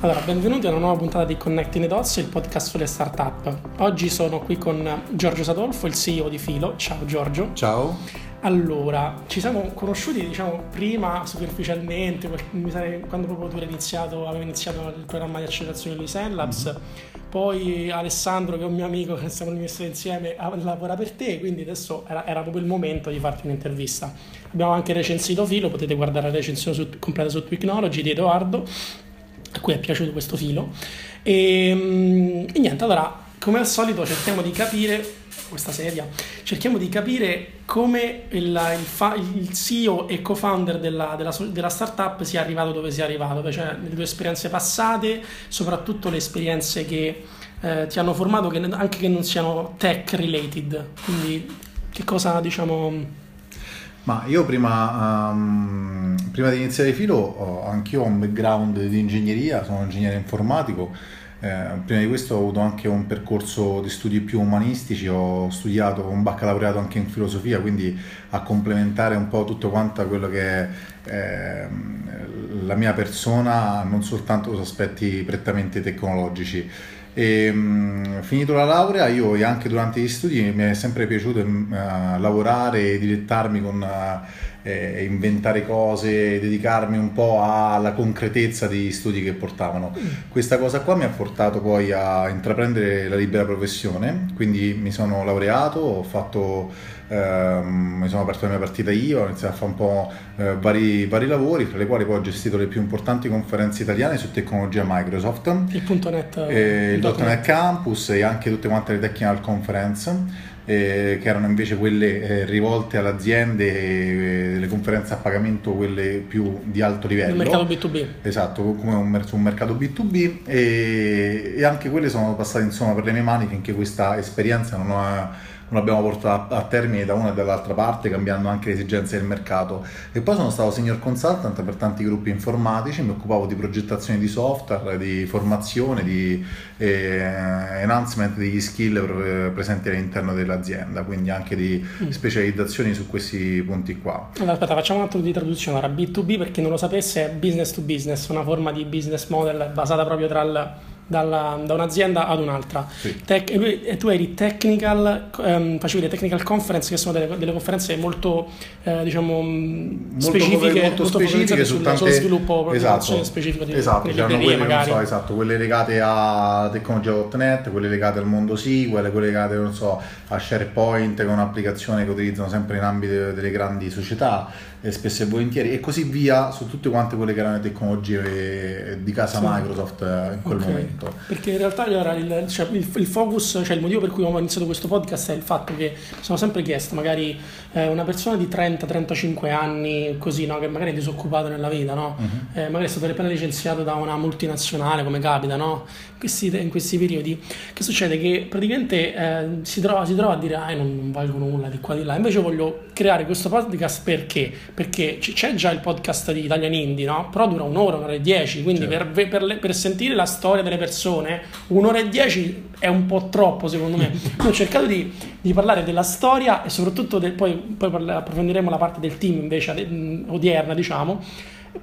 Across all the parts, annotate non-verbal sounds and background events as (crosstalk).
Allora, benvenuti a una nuova puntata di Connecting the Dots, il podcast sulle startup. Oggi sono qui con Giorgio Sadolfo, il CEO di Filo. Ciao Giorgio. Ciao. Allora, ci siamo conosciuti diciamo prima superficialmente, quando proprio tu hai iniziato, avevi iniziato il programma di accelerazione di Lisan Labs, mm-hmm. poi Alessandro che è un mio amico (laughs) che stiamo all'università insieme lavora per te, quindi adesso era, era, proprio il momento di farti un'intervista. Abbiamo anche recensito Filo, potete guardare la recensione su, completa su Technology di Edoardo a cui è piaciuto questo filo. E, mm, e, niente, allora, come al solito cerchiamo di capire, questa sedia, cerchiamo di capire come il, il, fa, il CEO e co-founder della, della, della, startup sia arrivato dove sia arrivato, cioè le tue esperienze passate, soprattutto le esperienze che eh, ti hanno formato, che, anche che non siano tech related. Quindi che cosa diciamo ma io prima, um, prima di iniziare filo, ho, anch'io ho un background di ingegneria, sono un ingegnere informatico. Eh, prima di questo ho avuto anche un percorso di studi più umanistici, ho studiato un baccalaureato anche in filosofia, quindi a complementare un po' tutto quanto quello che è eh, la mia persona, non soltanto su aspetti prettamente tecnologici. E, mh, finito la laurea, io e anche durante gli studi mi è sempre piaciuto uh, lavorare e dilettarmi con uh, eh, inventare cose, dedicarmi un po' alla concretezza degli studi che portavano. Mm. Questa cosa qua mi ha portato poi a intraprendere la libera professione, quindi mi sono laureato, ho fatto eh, mi sono aperto la mia partita io, ho iniziato a fare un po' eh, vari, vari, lavori, tra le quali poi ho gestito le più importanti conferenze italiane su tecnologia Microsoft, il .NET, eh, il .NET, .NET Campus e anche tutte quante le Technical Conference. Eh, che erano invece quelle eh, rivolte alle aziende, eh, le conferenze a pagamento, quelle più di alto livello. Il mercato B2B. Esatto, come un, un mercato B2B e, e, anche quelle sono passate insomma per le mie mani finché questa esperienza non ha non abbiamo portato a termine da una e dall'altra parte, cambiando anche le esigenze del mercato. E poi sono stato senior consultant per tanti gruppi informatici, mi occupavo di progettazione di software, di formazione, di eh, enhancement degli skill presenti all'interno dell'azienda, quindi anche di mm. specializzazioni su questi punti qua. Allora, aspetta, facciamo un attimo di traduzione. Ora, B2B, per chi non lo sapesse, è business to business, una forma di business model basata proprio tra il dalla, da un'azienda ad un'altra. Sì. Tec- e, tu eri technical, um, facevi le technical conference, che sono delle, delle conferenze molto, eh, diciamo, molto specifiche, molto, molto specifiche sul, tante... sullo sviluppo esatto, specifico di esatto, quelle, magari. So, esatto, quelle legate a tecnologia.net, quelle legate al mondo SQL, quelle legate, non so, a SharePoint, che è un'applicazione che utilizzano sempre in ambito delle grandi società eh, spesso e volentieri e così via su tutte quante quelle che erano le tecnologie di casa sì. Microsoft eh, in quel okay. momento. Perché in realtà allora, il, cioè, il, il, focus, cioè il motivo per cui ho iniziato questo podcast è il fatto che mi sono sempre chiesto, magari eh, una persona di 30-35 anni, così, no, che magari è disoccupato nella vita, no? uh-huh. eh, magari è stato appena licenziato da una multinazionale, come capita, no? in, questi, in questi periodi, che succede? Che praticamente eh, si, trova, si, trova, a dire, ah, non, non valgo nulla di qua di là, invece voglio creare questo podcast perché? perché c'è già il podcast di Italian Indie, no? Però dura un'ora, un'ora e dieci, quindi certo. per, per, per, sentire la storia delle persone, un'ora e dieci è un po' troppo secondo me. (laughs) ho cercato di, di, parlare della storia e soprattutto del, poi, poi approfondiremo la parte del team invece odierna, diciamo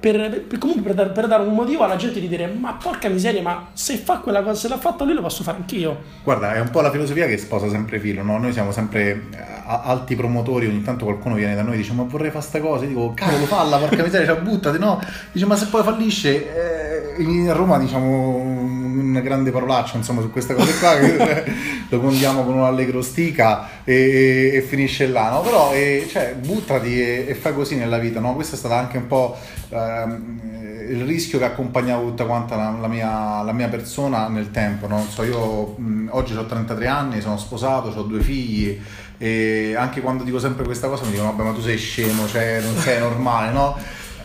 per, per, comunque per, dar, per, dare un motivo alla gente di dire ma porca miseria ma se fa quella cosa se l'ha fatta lui lo posso fare anch'io guarda è un po' la filosofia che sposa sempre filo no? noi siamo sempre alti promotori ogni tanto qualcuno viene da noi e dice ma vorrei fare sta cosa io dico cavolo falla porca miseria cioè buttati no dice ma se poi fallisce eh, in Roma diciamo una grande parolaccia insomma su questa cosa qua che (laughs) lo condiamo con un allegro stica e, e, finisce là no? però eh, cioè, buttati e, e, fai così nella vita no? questa è stata anche un po' ehm, il rischio che accompagnava tutta quanta la, la, mia, la mia, persona nel tempo no? so, io mh, oggi ho 33 anni sono sposato ho due figli e anche quando dico sempre questa cosa mi dicono vabbè ma tu sei scemo cioè non sei (laughs) normale no?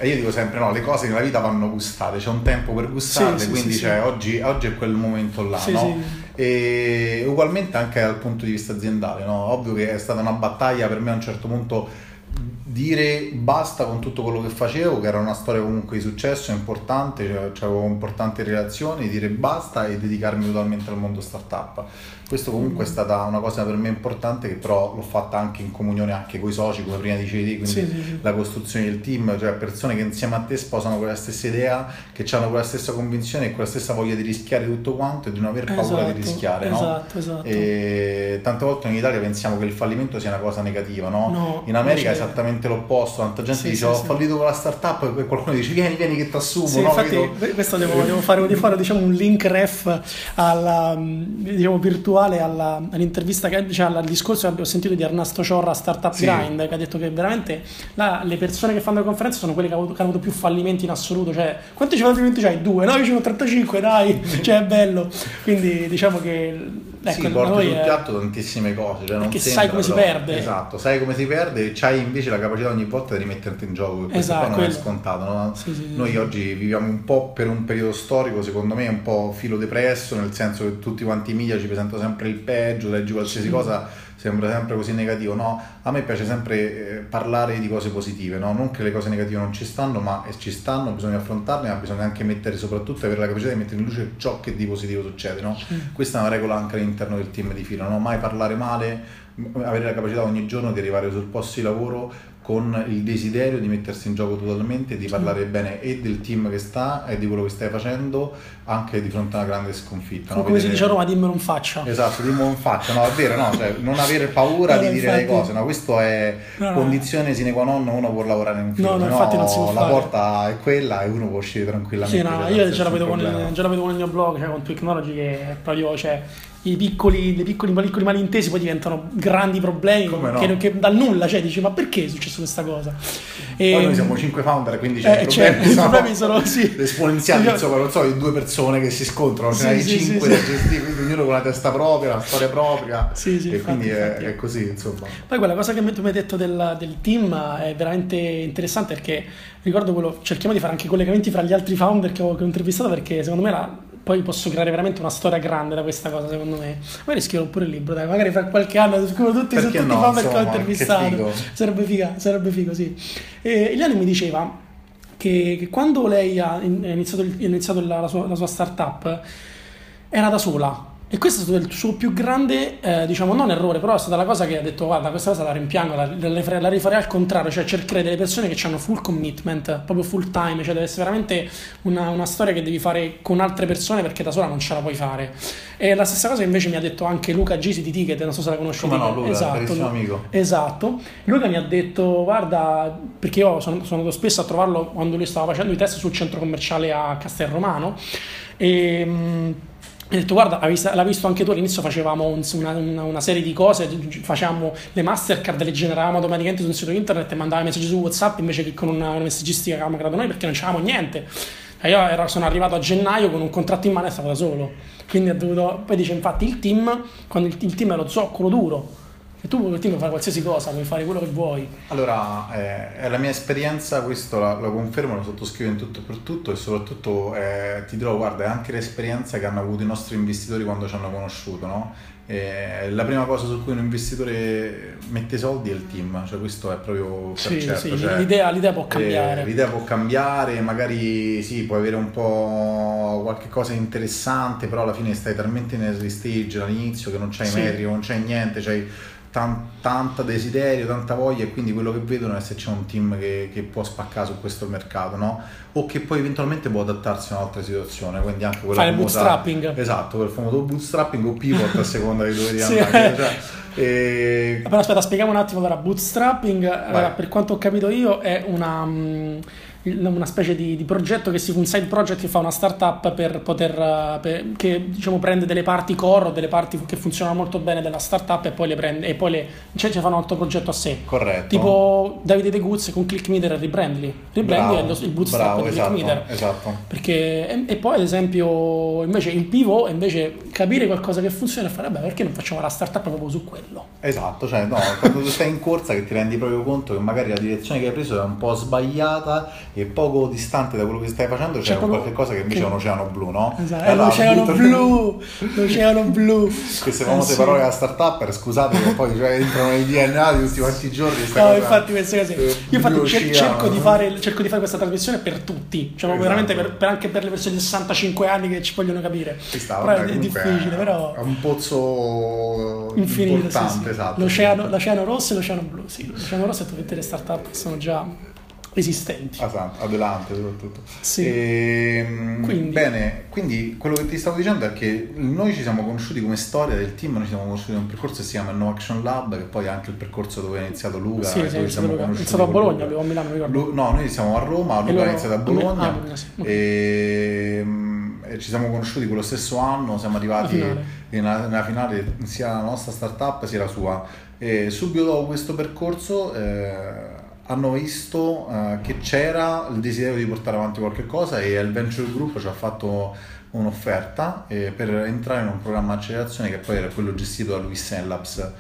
E io dico sempre: no, le cose nella vita vanno gustate, c'è un tempo per gustarle, sì, quindi sì, cioè, sì. Oggi, oggi, è quel momento là, no? E ugualmente anche dal punto di vista aziendale, no? Ovvio che è stata una battaglia per me a un certo punto dire basta con tutto quello che facevo, che era una storia comunque di successo importante, cioè, avevo importanti relazioni, dire basta e dedicarmi totalmente al mondo startup. Questo comunque è stata una cosa per me importante che però l'ho fatta anche in comunione anche con i soci, come prima dicevi, quindi sì, sì, sì. la costruzione del team, cioè persone che insieme a te sposano quella stessa idea, che hanno quella stessa convinzione e quella stessa voglia di rischiare tutto quanto e di non aver paura esatto, di rischiare. Esatto, no? esatto. E tante volte in Italia pensiamo che il fallimento sia una cosa negativa, no? no in America è esattamente l'opposto, tanta gente dice ho fallito con la startup e qualcuno dice vieni, vieni che ti assumo. No? infatti Vedo... questo devo, devo, fare, devo fare diciamo, un link ref alla, diciamo, virtuale alla, all'intervista che diciamo, al discorso che abbiamo sentito di Ernesto Ciorra Startup sì. Grind che ha detto che veramente la, le persone che fanno le conferenze sono quelle che hanno, che hanno avuto più fallimenti in assoluto cioè quanti fallimenti c'hai? Due? No, io ce ne ho 35 dai (laughs) cioè è bello quindi diciamo che ecco, sì, porti sul è... piatto tantissime cose cioè perché sai come si perde esatto, sai come si perde e hai invece la capacità ogni volta di rimetterti in gioco questo esatto, non quello. è scontato no? sì, sì, noi oggi viviamo un po' per un periodo storico secondo me un po' filo depresso nel senso che tutti quanti i media ci presentano sempre il peggio leggi qualsiasi cosa sembra sempre così negativo, no? A me piace sempre eh, parlare di cose positive, no? Non che le cose negative non ci stanno, ma ci stanno, bisogna affrontarle, ma bisogna anche mettere soprattutto avere la capacità di mettere in luce ciò che di positivo succede, no? Mm. Questa è una regola anche all'interno del team di fila, no? Mai parlare male, avere la capacità ogni giorno di arrivare sul posto di lavoro con il desiderio di mettersi in gioco totalmente, di parlare bene e del team che sta e di quello che stai facendo anche di fronte a una grande sconfitta. No? Come Vedere... si dice a Roma, dimmelo in faccia. Esatto, dimmelo in faccia, no, è vero, no? cioè, non (laughs) avere paura no, di dire infatti... le cose, no? questo è no, condizione sine qua non uno può lavorare in un film, no, no, infatti non si può la fare. porta è quella e uno può uscire tranquillamente. Sì, no, io già la, vedo con, già la vedo con il mio blog, cioè con Technology che è proprio... Cioè, i piccoli, i piccoli, piccoli malintesi poi diventano grandi problemi no? che, che, dal nulla, cioè dici ma perché è successo questa cosa? E, poi noi siamo cinque founder, quindi c'è eh, problemi, cioè, i problemi sono sì. (laughs) esponenziali, insomma, non so, di due persone che si scontrano, ce ne sì, sì, cinque da gestire, quindi ognuno con la testa propria, la storia propria, sì, sì, e infatti, quindi è, è, così, insomma. Poi quella cosa che tu mi hai detto del, del team è veramente interessante perché ricordo quello, cerchiamo di fare anche collegamenti fra gli altri founder che ho, che ho intervistato perché secondo me la poi posso creare veramente una storia grande da questa cosa, secondo me. Magari scrivo pure il libro, dai, magari fra qualche anno scrivo tutti, su tutti no, i founder che ho intervistato. Sarebbe figo, sarebbe figo, sì. E Eliane mi diceva che, che, quando lei ha iniziato, iniziato la, la, sua, la sua startup era da sola e questo è stato il suo più grande, eh, diciamo, non errore, però è stata la cosa che ha detto, guarda, questa cosa la rimpiango, la, la, la rifarei al contrario, cioè cercare delle persone che hanno full commitment, proprio full time, cioè deve essere veramente una, una, storia che devi fare con altre persone perché da sola non ce la puoi fare. E la stessa cosa invece mi ha detto anche Luca Gisi di Ticket, non so se la conosci. Come no, Luca, esatto, amico. Esatto. Luca mi ha detto, guarda, perché io sono, sono andato spesso a trovarlo quando lui stava facendo i test sul centro commerciale a Castel Romano e ha detto guarda l'ha visto anche tu all'inizio facevamo una, una, una, serie di cose facciamo le mastercard le generavamo automaticamente sul sito internet e mandavamo messaggi su whatsapp invece che con una, una messaggistica che avevamo creato noi perché non c'avevamo niente. E io ero, sono arrivato a gennaio con un contratto in mano e stavo da solo. Quindi ho dovuto poi dice infatti il team quando il, il team è lo zoccolo duro e tu puoi fare qualsiasi cosa, puoi fare quello che vuoi. Allora, eh, è la mia esperienza, questo la, lo confermo, lo sottoscrivo in tutto e per tutto e soprattutto eh, ti dirò, guarda, è anche l'esperienza che hanno avuto i nostri investitori quando ci hanno conosciuto, no? Eh, la prima cosa su cui un investitore mette soldi è il team, cioè questo è proprio sì, certo. Sì, cioè, l'idea, l'idea, può cambiare. Eh, l'idea può cambiare, magari sì, puoi avere un po' qualche cosa interessante, però alla fine stai talmente early stage all'inizio che non c'hai sì. metri, non c'hai niente, c'hai tan, tanta desiderio, tanta voglia e quindi quello che vedono è se c'è un team che, che, può spaccare su questo mercato, no? O che poi eventualmente può adattarsi a un'altra situazione, quindi anche quello Fare il bootstrapping. Esatto, quel famoso bootstrapping o pivot a seconda di dove devi (laughs) andare. Cioè, e... Però aspetta, spieghiamo un attimo allora, bootstrapping, allora, per quanto ho capito io, è una... Um, una specie di, di, progetto che si un side project che fa una startup per poter eh, per, che diciamo prende delle parti core o delle parti che funzionano molto bene della startup e poi le prende e poi le cioè, cioè fanno un altro progetto a sé. Corretto. Tipo Davide De Guz con ClickMeter e Rebrandly Rebrandly è lo, il bootstrap bravo, di esatto, ClickMeter esatto. Perché e, e, poi ad esempio invece il pivot invece capire qualcosa che funziona e fare vabbè perché non facciamo la startup proprio su quello? Esatto cioè no quando tu stai in corsa che ti rendi proprio conto che magari la direzione che hai preso è un po' sbagliata e poco distante da quello che stai facendo c'è, c'è proprio... qualche cosa che invece che... è un oceano blu, no? Esatto, è l'oceano blu, l'oceano (laughs) blu. Queste famose eh, parole da startup, scusate, che poi cioè, entrano nei DNA di tutti quanti giorni. No, cosa, infatti queste cose. Eh, Io infatti cer- cerco, di fare, cerco, di fare, questa trasmissione per tutti, cioè esatto. veramente per, per, anche per le persone di 65 anni che ci vogliono capire. Sta, però vabbè, è difficile, però... È un pozzo infinito, importante, sì, sì. esatto. L'oceano, l'oceano rosso e l'oceano blu, sì. L'oceano rosso è tutte le startup che sono già esistenti. Esatto, adelante soprattutto. Sì. E, ehm, quindi. Bene, quindi quello che ti stavo dicendo è che noi ci siamo conosciuti come storia del team, noi ci siamo conosciuti in un percorso che si chiama No Action Lab, che poi è anche il percorso dove è iniziato Luca. Sì, sì, siamo Luca. È iniziato a Bologna, avevo a Milano, Lu- no, noi siamo a Roma, Luca loro... ha iniziato a Bologna. Ah, Bologna sì. e, e, ci siamo conosciuti quello stesso anno, siamo arrivati nella, nella finale sia la nostra startup sia la sua. E subito dopo questo percorso... Eh, hanno visto uh, che c'era il desiderio di portare avanti qualche cosa e il Venture Group ci ha fatto un'offerta eh, per entrare in un programma di accelerazione che poi era quello gestito da Luis Labs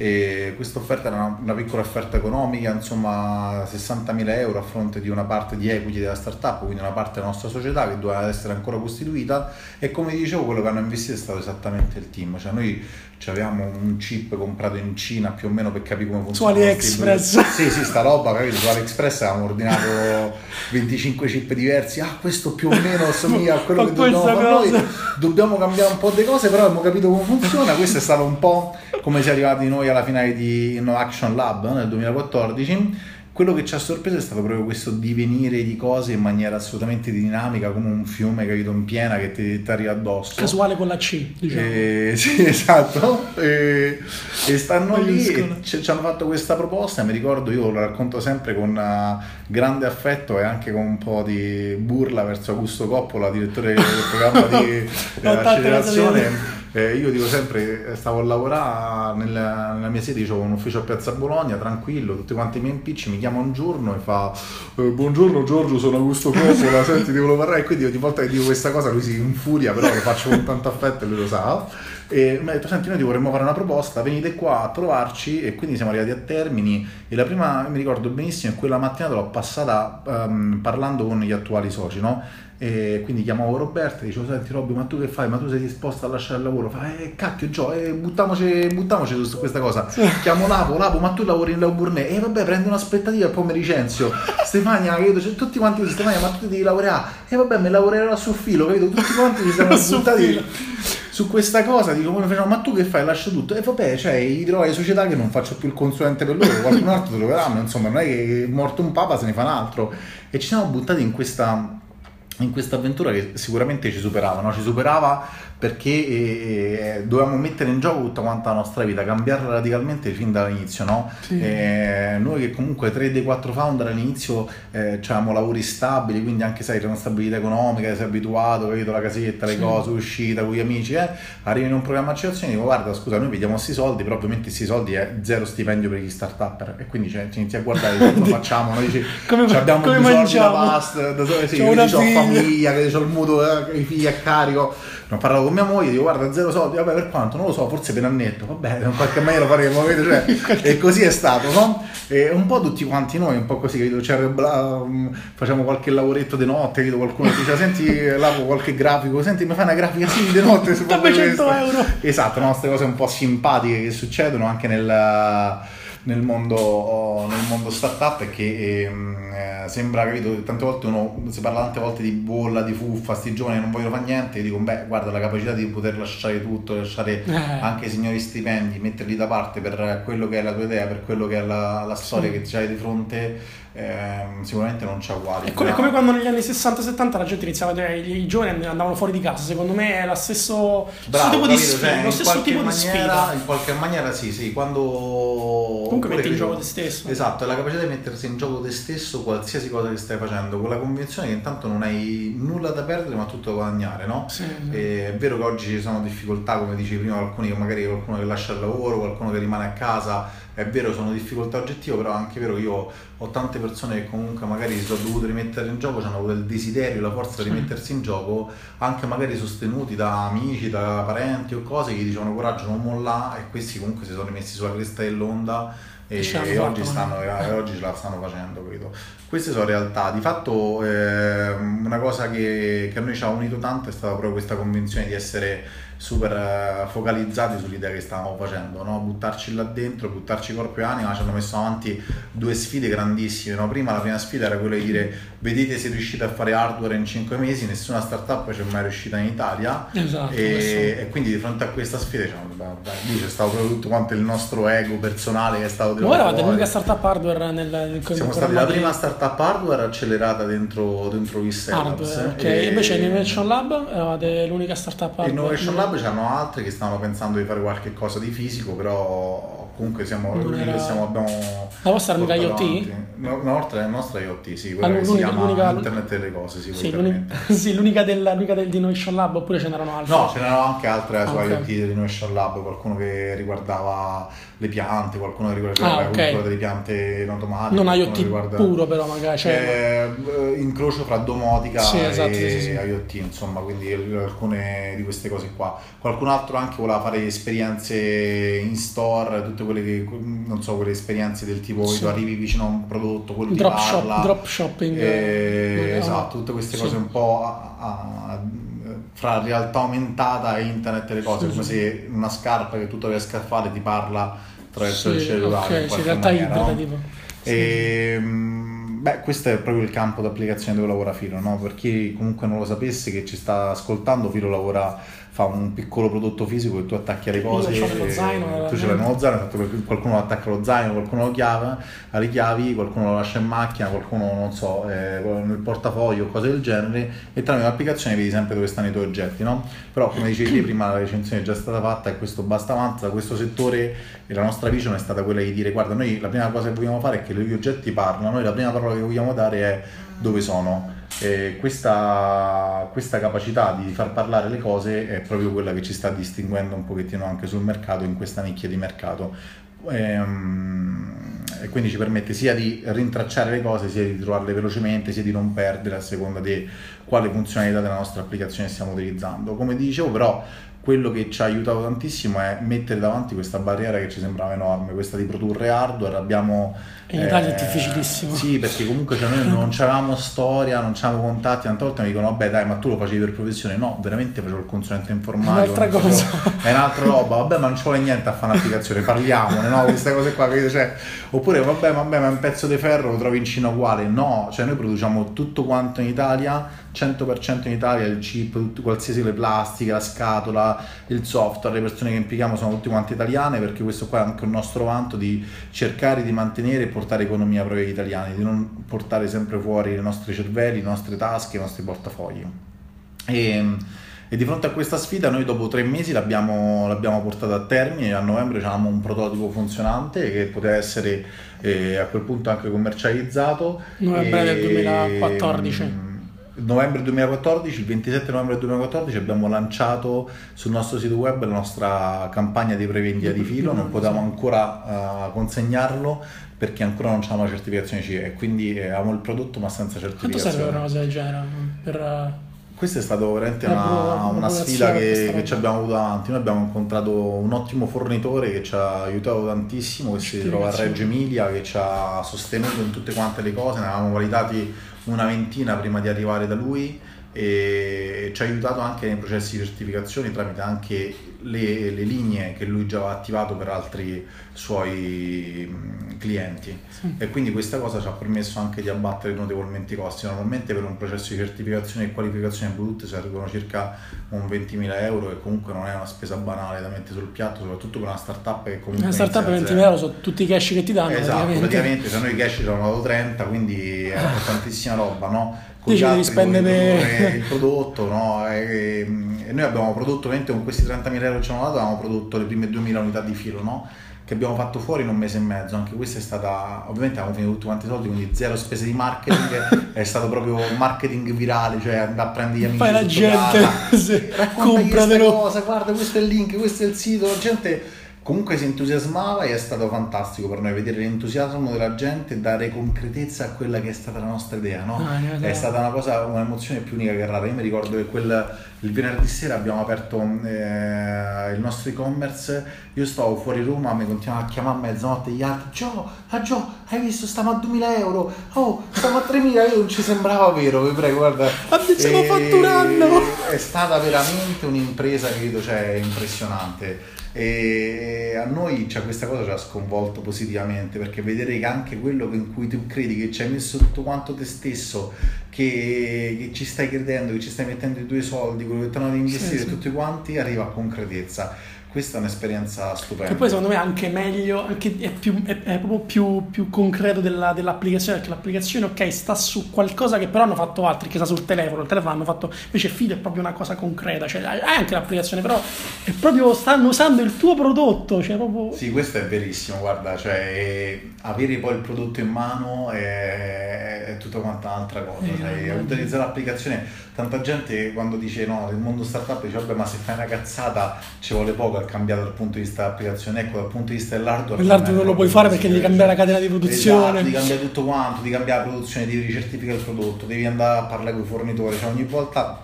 e questa offerta era una, una, piccola offerta economica, insomma 60.000 euro a fronte di una parte di equity della startup, quindi una parte della nostra società che doveva essere ancora costituita. E come dicevo quello che hanno investito è stato esattamente il team, cioè noi avevamo un chip comprato in Cina più o meno per capire come funziona. Su AliExpress. Sì, sì, sta roba, capito? Su AliExpress avevamo ordinato (laughs) 25 chip diversi, ah questo più o meno assomiglia a (laughs) quello che dobbiamo fare noi, dobbiamo cambiare un po' di cose, però abbiamo capito come funziona, questo è stato un po' come si è arrivati noi alla finale di Inno Action Lab nel 2014 quello che ci ha sorpreso è stato proprio questo divenire di cose in maniera assolutamente dinamica, come un fiume capito in piena che ti, ti arriva addosso. Casuale con la C, diciamo. E, (laughs) sì, esatto. E, e stanno lì e ci, ci, hanno fatto questa proposta. Mi ricordo, io lo racconto sempre con uh, grande affetto e anche con un po' di burla verso Augusto Coppola, direttore del programma di (laughs) no, accelerazione eh, io dico sempre, eh, stavo a lavorare nella, nella mia sede, ho un ufficio a Piazza Bologna, tranquillo, tutti quanti i miei impicci, mi chiama un giorno e fa eh, buongiorno Giorgio, sono Augusto Coppola, senti ti volevo parlare e quindi ogni volta che dico questa cosa lui si infuria, però lo faccio con tanto affetto e lui lo sa. E mi ha detto, senti, noi ti vorremmo fare una proposta, venite qua a trovarci e quindi siamo arrivati a Termini e la prima, mi ricordo benissimo, è quella mattinata l'ho passata um, parlando con gli attuali soci, no? E quindi chiamavo Roberto e dicevo senti Robby ma tu che fai? Ma tu sei disposto a lasciare il lavoro? Fa eh cacchio Gio, eh, buttiamoci, buttiamoci su questa cosa sì. Chiamo Lapo, Lapo ma tu lavori in Lauburnè? E eh, vabbè prendo un'aspettativa e poi mi licenzio (laughs) Stefania, capito? Cioè, tutti quanti Stefania ma tu devi lavorare? E eh, vabbè mi lavorerò sul filo, capito? Tutti quanti ci siamo (laughs) buttati su questa cosa, dico come facciamo, ma tu che fai? Lascio tutto. E vabbè, cioè, i trovai società che non faccio più il consulente per loro, qualcun altro troveranno, insomma, non è che morto un papa se ne fa un altro. E ci siamo buttati in questa in questa avventura che sicuramente ci superava, no? ci superava perché eh, eh, dovevamo mettere in gioco tutta quanta la nostra vita, cambiarla radicalmente fin dall'inizio. No? Sì. Eh, noi che comunque 3 dei 4 founder all'inizio eh, avevamo lavori stabili, quindi anche sai, c'è una stabilità economica, sei abituato, capito la casetta, le sì. cose, uscita con gli amici, eh? arrivi in un programma di accelerazione e dico guarda scusa noi vediamo questi soldi, però ovviamente questi soldi è zero stipendio per gli start-upper e quindi cioè, ci inizi a guardare (laughs) come facciamo, noi dici, come, abbiamo come soldi da pasta, da, sì, ho famiglia, che ho il mutuo, eh, i figli a carico ho parlato con mia moglie, dico guarda zero soldi, vabbè per quanto? Non lo so, forse per annetto, vabbè in qualche maniera lo faremo, cioè, (laughs) e così è stato, no? E un po' tutti quanti noi, un po' così, capito? Cioè, um, facciamo qualche lavoretto di notte, capito? qualcuno dice senti lavo qualche grafico, senti mi fai una grafica sì di notte su 900 euro. Esatto, no? queste cose un po' simpatiche che succedono anche nel nel mondo, nel mondo startup è che ehm, eh, sembra, capito, tante volte uno si parla tante volte di bolla, di fuffa, sti giovani non vogliono fare niente, io dico, beh, guarda la capacità di poter lasciare tutto, lasciare eh. anche i signori stipendi, metterli da parte per quello che è la tua idea, per quello che è la, la storia sì. che hai di fronte, eh, sicuramente non c'è uguale. È come, come, quando negli anni 60-70 la gente iniziava a dire i giovani andavano fuori di casa, secondo me è lo stesso, Bravo, tipo di sfida, cioè, lo stesso tipo maniera, di sfida. In qualche maniera sì, sì, quando... Comunque metti in gioco te stesso. Esatto, è la capacità di mettersi in gioco te stesso qualsiasi cosa che stai facendo, con la convinzione che intanto non hai nulla da perdere ma tutto da guadagnare, no? Sì, sì. È vero che oggi ci sono difficoltà, come dicevi prima, alcuni magari qualcuno che lascia il lavoro, qualcuno che rimane a casa è vero sono difficoltà oggettive, però è anche vero che io ho tante persone che comunque magari si sono dovute rimettere in gioco, hanno avuto il desiderio, la forza di rimettersi in gioco, anche magari sostenuti da amici, da parenti o cose che gli dicevano coraggio non molla e questi comunque si sono rimessi sulla cresta dell'onda e, e oggi, stanno, e oggi ce la stanno facendo, credo. Queste sono realtà. Di fatto eh, una cosa che, che a noi ci ha unito tanto è stata proprio questa convinzione di essere super eh, focalizzati sull'idea che stavamo facendo, no? buttarci là dentro, buttarci corpo e anima, ci hanno messo avanti due sfide grandissime. No? Prima la prima sfida era quella di dire vedete se riuscite a fare hardware in 5 mesi, nessuna startup ci è mai riuscita in Italia esatto, e, e, quindi di fronte a questa sfida diciamo, lì c'è stato proprio tutto quanto il nostro ego personale che è stato Ma eravate l'unica startup hardware nel, nel Siamo stati la prima startup hardware accelerata dentro, dentro Labs. Ok, e invece in Innovation Lab eravate l'unica startup hardware. Innovation Lab c'hanno altri che stavano pensando di fare qualche cosa di fisico, però comunque siamo era- siamo, abbiamo La vostra era l'unica IoT? avanti. No, la nostra, IoT, sì, quella Ah, che si chiama l'unica- Internet delle cose, sì, l'unica, (laughs) sì, l'unica, del, l'unica del, Innovation Lab oppure ce n'erano altre? No, ce n'erano anche altre su Ah, ok. IoT dell'Innovation Lab, qualcuno che riguardava le piante, qualcuno che riguardava Ah, la ok. cultura delle piante in automatico. non IoT riguarda- puro però magari. Cioè, Eh, incrocio fra domotica Sì, esatto, e sì, sì. IoT, insomma, quindi alcune di queste cose qua. Qualcun altro anche voleva fare esperienze in store, tutte quelle che non so, quelle esperienze del tipo Sì. tu arrivi vicino a un prodotto, quello ti drop, parla. shop, drop shopping. Eh, eh, esatto, tutte queste sì. cose un po' a- a- fra realtà aumentata e internet e le cose, Sì, come se una scarpa che tu riesci a fare ti parla attraverso il cellulare. ok, in realtà maniera, ibrida no? tipo. E, mm, beh, questo è proprio il campo d'applicazione dove lavora Filo, no? Per chi comunque non lo sapesse che ci sta ascoltando, Filo lavora fa un piccolo prodotto fisico che tu attacchi alle cose. tu ce l'hai nello zaino, qualcuno lo attacca allo zaino, qualcuno lo chiave, alle chiavi, qualcuno lo lascia in macchina, qualcuno non so, eh, nel portafoglio, cose del genere, e tramite l'applicazione vedi sempre dove stanno i tuoi oggetti, no? Però come dicevi prima la recensione è già stata fatta e questo basta avanza da questo settore e la nostra vision è stata quella di dire guarda noi la prima cosa che vogliamo fare è che gli oggetti parlano, noi la prima parola che vogliamo dare è dove sono. E questa, questa capacità di far parlare le cose è proprio quella che ci sta distinguendo un pochettino anche sul mercato, in questa nicchia di mercato. Ehm, E quindi ci permette sia di rintracciare le cose, sia di trovarle velocemente, sia di non perdere a seconda di quale funzionalità della nostra applicazione stiamo utilizzando. Come dicevo, però, quello che ci ha aiutato tantissimo è mettere davanti questa barriera che ci sembrava enorme, questa di produrre hardware. Abbiamo In Italia è eh, difficilissimo. Sì, perché comunque cioè, noi non avevamo storia, non avevamo contatti, tante volte mi dicono vabbè dai ma tu lo facevi per professione, no, veramente facevo il consulente informatico. Un'altra non facevo- cosa. (laughs) È un'altra roba, vabbè ma non ci vuole niente a fare un'applicazione, parliamone, no? Queste cose qua? Cioè, oppure vabbè, vabbè ma un pezzo di ferro lo trovi in Cina uguale, no, cioè noi produciamo tutto quanto in Italia, 100% in Italia, il chip, qualsiasi le plastiche, la scatola, il software, le persone che impieghiamo sono tutte quante italiane perché questo qua è anche un nostro vanto di cercare di mantenere e portare economia proprio agli italiani, di non portare sempre fuori i nostri cervelli, le nostre tasche, i nostri portafogli. E, e di fronte a questa sfida noi dopo tre mesi l'abbiamo, l'abbiamo portata a termine, a novembre avevamo un prototipo funzionante che poteva essere eh, a quel punto anche commercializzato. Novembre del E, 2014. mm, Novembre 2014, il 27 novembre 2014 abbiamo lanciato sul nostro sito web la nostra campagna di prevendita di filo, non potevamo ancora eh, consegnarlo perché ancora non c'avevamo la certificazione CE e quindi eh, avevamo il prodotto ma senza Quanto certificazione. serve una cosa del genere? Per, eh, Questa è stata veramente Una una, buona- una sfida che, che ci abbiamo avuto avanti. Noi abbiamo incontrato un ottimo fornitore che ci ha aiutato tantissimo, che si trova a Reggio Emilia, che ci ha sostenuto in tutte quante le cose. Ne avevamo validati una ventina prima di arrivare da lui e ci ha aiutato anche nei processi di certificazione tramite anche le, le linee che lui già aveva attivato per altri suoi mh, clienti sì. e quindi questa cosa ci ha permesso anche di abbattere notevolmente i costi. Normalmente per un processo di certificazione e qualificazione di prodotti servono circa un 20.000 euro e comunque non è una spesa banale da mettere sul piatto, soprattutto per una startup che comunque... Una startup per inizia 20.000 da euro sono tutti i cash che ti danno. Esatto, praticamente. praticamente se noi i cash ci hanno dato 30, quindi è (laughs) tantissima roba, no? Con Dici gli di spendere- il prodotto, no? E, e noi abbiamo prodotto, ovviamente con questi 30.000 euro che ci hanno dato, abbiamo prodotto le prime 2.000 unità di filo, no? Che abbiamo fatto fuori in un mese e mezzo, anche questa è stata, ovviamente abbiamo finito tutti quanti i soldi, quindi zero spese di marketing, (laughs) è stato proprio marketing virale, cioè andare a prendere gli amici Poi la gente (laughs) compratelo. cosa, guarda questo è il link, questo è il sito, la gente comunque si entusiasmava e è stato fantastico per noi vedere l'entusiasmo della gente e dare concretezza a quella che è stata la nostra idea, no? Ah. È stata una cosa, un'emozione più unica che rara. Io mi ricordo che quel, il venerdì sera abbiamo aperto eh, il nostro e-commerce, io stavo fuori Roma, mi continuavano a chiamare a mezzanotte gli altri, Gio, ah Gio, hai visto, stiamo a 2000 euro, oh, stiamo a 3000, io non ci sembrava vero, vi prego, guarda. Ma stiamo fatturando! È stata veramente un'impresa, credo, cioè, impressionante. E a noi cioè, questa cosa ci ha sconvolto positivamente perché vedere che anche quello in cui tu credi che ci hai messo tutto quanto te stesso che, che ci stai credendo che ci stai mettendo i tuoi soldi quello che ti hanno di investire sì, sì. tutti quanti arriva a concretezza questa è un'esperienza stupenda. E poi secondo me è anche meglio, anche è, più, è, è proprio più, più concreto della, dell'applicazione, perché l'applicazione ok sta su qualcosa che però hanno fatto altri, che sta sul telefono, il telefono hanno fatto, invece Fido è proprio una cosa concreta, cioè hai anche l'applicazione, però è proprio, stanno usando il tuo prodotto, cioè proprio... Sì, questo è verissimo, guarda, cioè avere poi il prodotto in mano è, è tutta quanta un'altra cosa, eh, sai, utilizzare l'applicazione, tanta gente quando dice no, nel mondo startup dice vabbè ma se fai una cazzata ci vuole poco è cambiato dal punto di vista dell'applicazione, ecco dal punto di vista dell'hardware. L'hardware non lo puoi fare perché devi cambiare la catena di produzione. Esatto, devi cambiare tutto quanto, devi cambiare la produzione, devi ricertificare il prodotto, devi andare a parlare con i fornitori, cioè ogni volta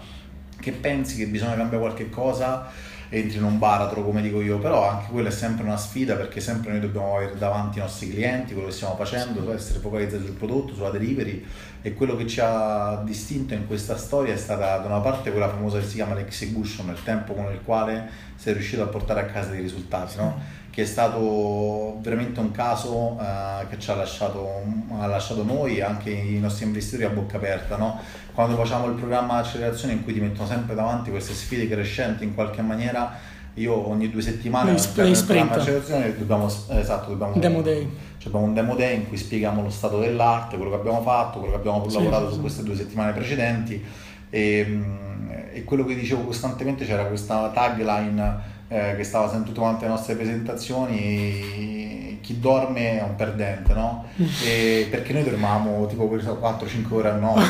che pensi che bisogna cambiare qualche cosa entri in un baratro come dico io, però anche quella è sempre una sfida perché sempre noi dobbiamo avere davanti i nostri clienti, quello che stiamo facendo, essere focalizzati sul prodotto, sulla delivery. E quello che ci ha distinto in questa storia è stata da una parte quella famosa che si chiama l'execution, il tempo con il quale sei riuscito a portare a casa dei risultati, no? Che è stato veramente un caso uh, che ci ha lasciato, ha lasciato, noi anche i nostri investitori a bocca aperta. No? Quando facciamo il programma accelerazione in cui ti mettono sempre davanti queste sfide crescenti in qualche maniera, io ogni due settimane nel programma accelerazione dobbiamo, esatto, dobbiamo, demo day. Cioè abbiamo un demo day in cui spieghiamo lo stato dell'arte, quello che abbiamo fatto, quello che abbiamo sì, lavorato sì. su queste due settimane precedenti e, e quello che dicevo costantemente c'era questa tagline eh, che stava sempre tutte quante le nostre presentazioni, chi dorme è un perdente, no? Mm. E perché noi dormavamo tipo 4-5 ore a notte,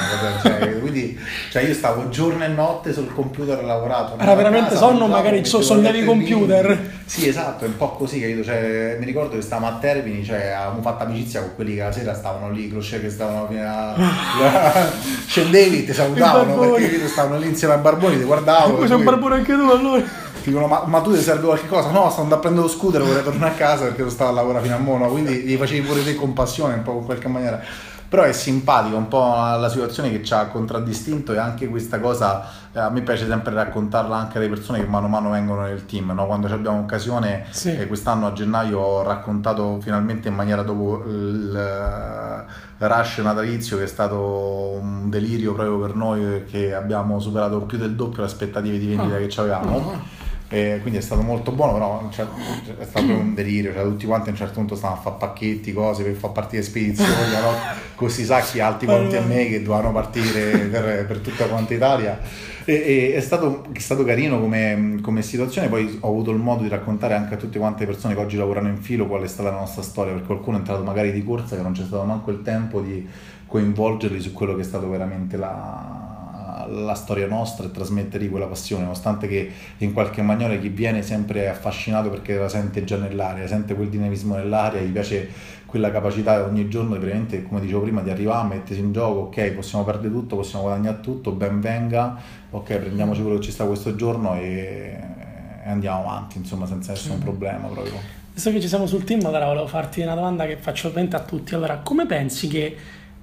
cioè, quindi cioè io stavo giorno e notte sul computer lavorato. Era veramente casa, sonno, magari so, sonnavi computer. Sì, esatto, è un po' così, capito? Cioè, mi ricordo che stavamo a Termini, cioè avevamo fatto amicizia con quelli che la sera stavano lì, crochet che stavano fino a... (laughs) scendevi, ti salutavano perché stavano lì insieme a Barboni, ti guardavo. Poi sei un barbone anche tu allora dicono ma, ma, tu ti serve qualche cosa? No, sto andando a prendere lo scooter, vorrei tornare a casa perché stavo a lavorare fino a Mono, quindi gli facevi pure te compassione un po' in qualche maniera. Però è simpatico un po' la situazione che ci ha contraddistinto e anche questa cosa eh, a me piace sempre raccontarla anche alle persone che mano a mano vengono nel team. No? Quando abbiamo occasione, sì. eh, quest'anno a gennaio ho raccontato finalmente in maniera dopo il rush natalizio che è stato un delirio proprio per noi che abbiamo superato più del doppio le aspettative di vendita oh. che avevamo. Oh e quindi è stato molto buono, però cioè, è stato un delirio, cioè, tutti quanti a un certo punto stavano a fare pacchetti, cose per far partire spedizioni, no? (laughs) questi sacchi alti quanti a me che dovevano partire per, per tutta quanta Italia. E, e, è, stato, è, stato, carino come, come, situazione, poi ho avuto il modo di raccontare anche a tutte quante le persone che oggi lavorano in filo qual è stata la nostra storia, perché qualcuno è entrato magari di corsa che non c'è stato manco il tempo di coinvolgerli su quello che è stato veramente la, la storia nostra e trasmettergli quella passione, nonostante che in qualche maniera chi viene sempre affascinato perché la sente già nell'aria, sente quel dinamismo nell'aria, gli piace quella capacità ogni giorno veramente, come dicevo prima, di arrivare, mettersi in gioco, ok, possiamo perdere tutto, possiamo guadagnare tutto, ben venga, ok, prendiamoci quello che ci sta questo giorno e, e andiamo avanti, insomma, senza nessun problema proprio. Visto che ci siamo sul team, allora volevo farti una domanda che faccio ovviamente a tutti. Allora, come pensi che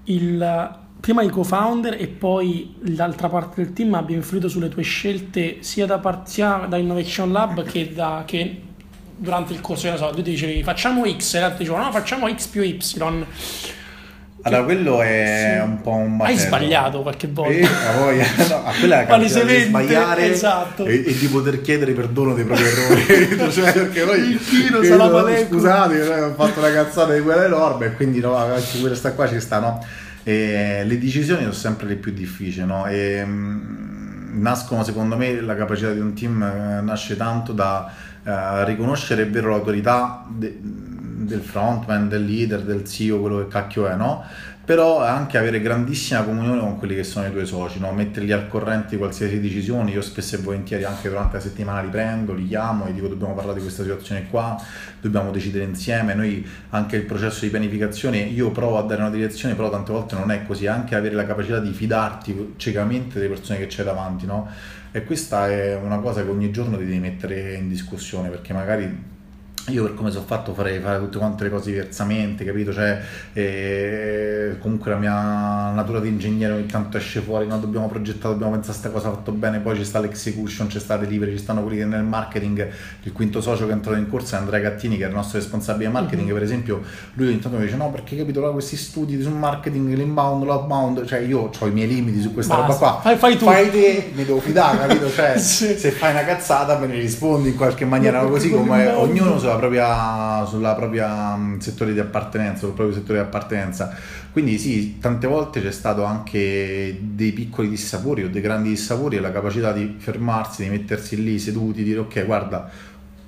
il prima i co-founder e poi l'altra parte del team abbia influito sulle tue scelte sia da, part- sia da Innovation Lab che, da, che durante il corso, so, tu dicevi facciamo X e l'altro dicevano no facciamo X più Y. Allora, quello è sì. un po' un macello. Hai sbagliato qualche volta. E, (laughs) no, a quella è la di sbagliare esatto. e, e, di poter chiedere perdono dei propri errori. (laughs) cioè, perché poi il chino sarà Scusate, ho fatto una cazzata di quella enorme e quindi no, anche questa qua ci sta, no? E le decisioni sono sempre le più difficili, no? E, mm, nascono secondo me la capacità di un team eh, nasce tanto da eh, riconoscere vero l'autorità de, del frontman, del leader, del CEO, quello che cacchio è, no? Però anche avere grandissima comunione con quelli che sono i tuoi soci, no? metterli al corrente di qualsiasi decisione, io spesso e volentieri anche durante la settimana li prendo, li chiamo e dico dobbiamo parlare di questa situazione qua, dobbiamo decidere insieme, noi anche il processo di pianificazione, io provo a dare una direzione, però tante volte non è così, anche avere la capacità di fidarti ciecamente delle persone che c'è davanti, no? E questa è una cosa che ogni giorno ti devi mettere in discussione, perché magari io per come sono fatto farei fare tutte quante le cose diversamente, capito? Cioè, eh, comunque la mia natura di ingegnere ogni tanto esce fuori, no? dobbiamo progettare, dobbiamo pensare a questa cosa fatto bene, poi ci sta l'execution, c'è sta delivery, ci stanno quelli che nel marketing, il quinto socio che è entrato in corsa è Andrea Gattini, che è il nostro responsabile marketing, mm-hmm. per esempio, lui ogni tanto mi dice no perché capito, là, questi studi sul marketing, l'inbound, l'outbound, cioè io ho i miei limiti su questa Basta. roba qua, fai, fai, tu. fai te, mi devo fidare, capito? Cioè, (laughs) sì. se fai una cazzata me ne rispondi in qualche maniera, così come ognuno sulla propria, sulla propria mm, settore di appartenenza, sul proprio settore di appartenenza. Quindi sì, tante volte c'è stato anche dei piccoli dissapori o dei grandi dissapori e la capacità di fermarsi, di mettersi lì seduti, dire ok, guarda,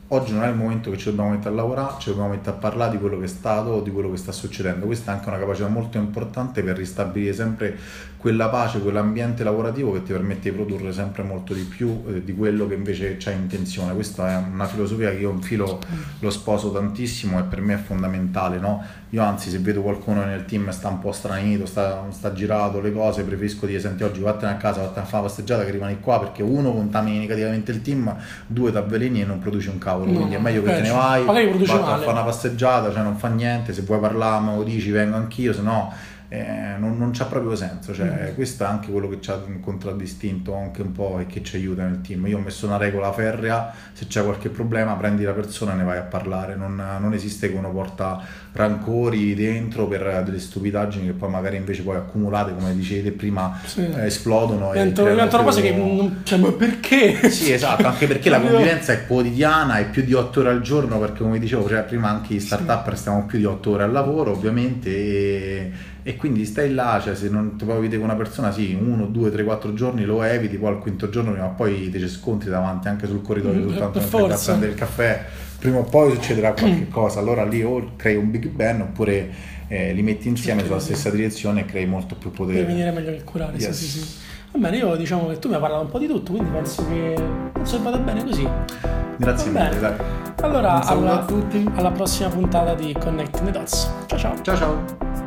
oggi non è il momento che ci dobbiamo mettere a lavorare, ci dobbiamo mettere a parlare di quello che è stato o di quello che sta succedendo. Questa è anche una capacità molto importante per ristabilire sempre quella pace, quell'ambiente lavorativo che ti permette di produrre sempre molto di più eh, di quello che invece c'hai intenzione. Questa è una filosofia che io infilo, lo sposo tantissimo e per me è fondamentale. No? Io anzi se vedo qualcuno nel team sta un po' stranito, sta, sta girato le cose, preferisco dire senti oggi vattene a casa, vattene a fare la passeggiata che rimani qua perché uno contamini negativamente il team, due ti avveleni e non produci un cavolo. No, Quindi è meglio che te ne vai, vai a fare una passeggiata, cioè non fa niente, se vuoi parlare me lo dici vengo anch'io, se no eh, non, non c'ha proprio senso. Cioè, mm. Questo è anche quello che ci ha contraddistinto anche un po' e che ci aiuta nel team. Io ho messo una regola ferrea, se c'è qualche problema prendi la persona e ne vai a parlare. Non, non esiste che uno porta rancori dentro per delle stupidaggini che poi magari invece poi accumulate, come dicevi prima, sì. eh, esplodono. Diventano cose che non... Cioè, ma perché? Sì, esatto, anche perché la convivenza è quotidiana, è più di otto ore al giorno, perché come dicevo, cioè, prima anche i start-up sì. stiamo più di otto ore al lavoro, ovviamente. E e quindi stai là, cioè se non ti vedere con una persona, sì, uno, due, tre, quattro giorni lo eviti, poi al quinto giorno prima o poi ti ci scontri davanti anche sul corridoio mm, soltanto per prendere il caffè, prima o poi succederà (clears throat) qualche cosa, allora lì o crei un big bang oppure eh, li metti insieme certo, sulla stessa direzione e crei molto più potere. Devi venire meglio calcolare, yes. sì, sì, sì. Va bene, io diciamo che tu mi hai parlato un po' di tutto, quindi penso che, penso che vada bene così. Grazie mille, dai. Allora, alla, alla prossima puntata di Connecting the Dots. Ciao ciao. Ciao ciao.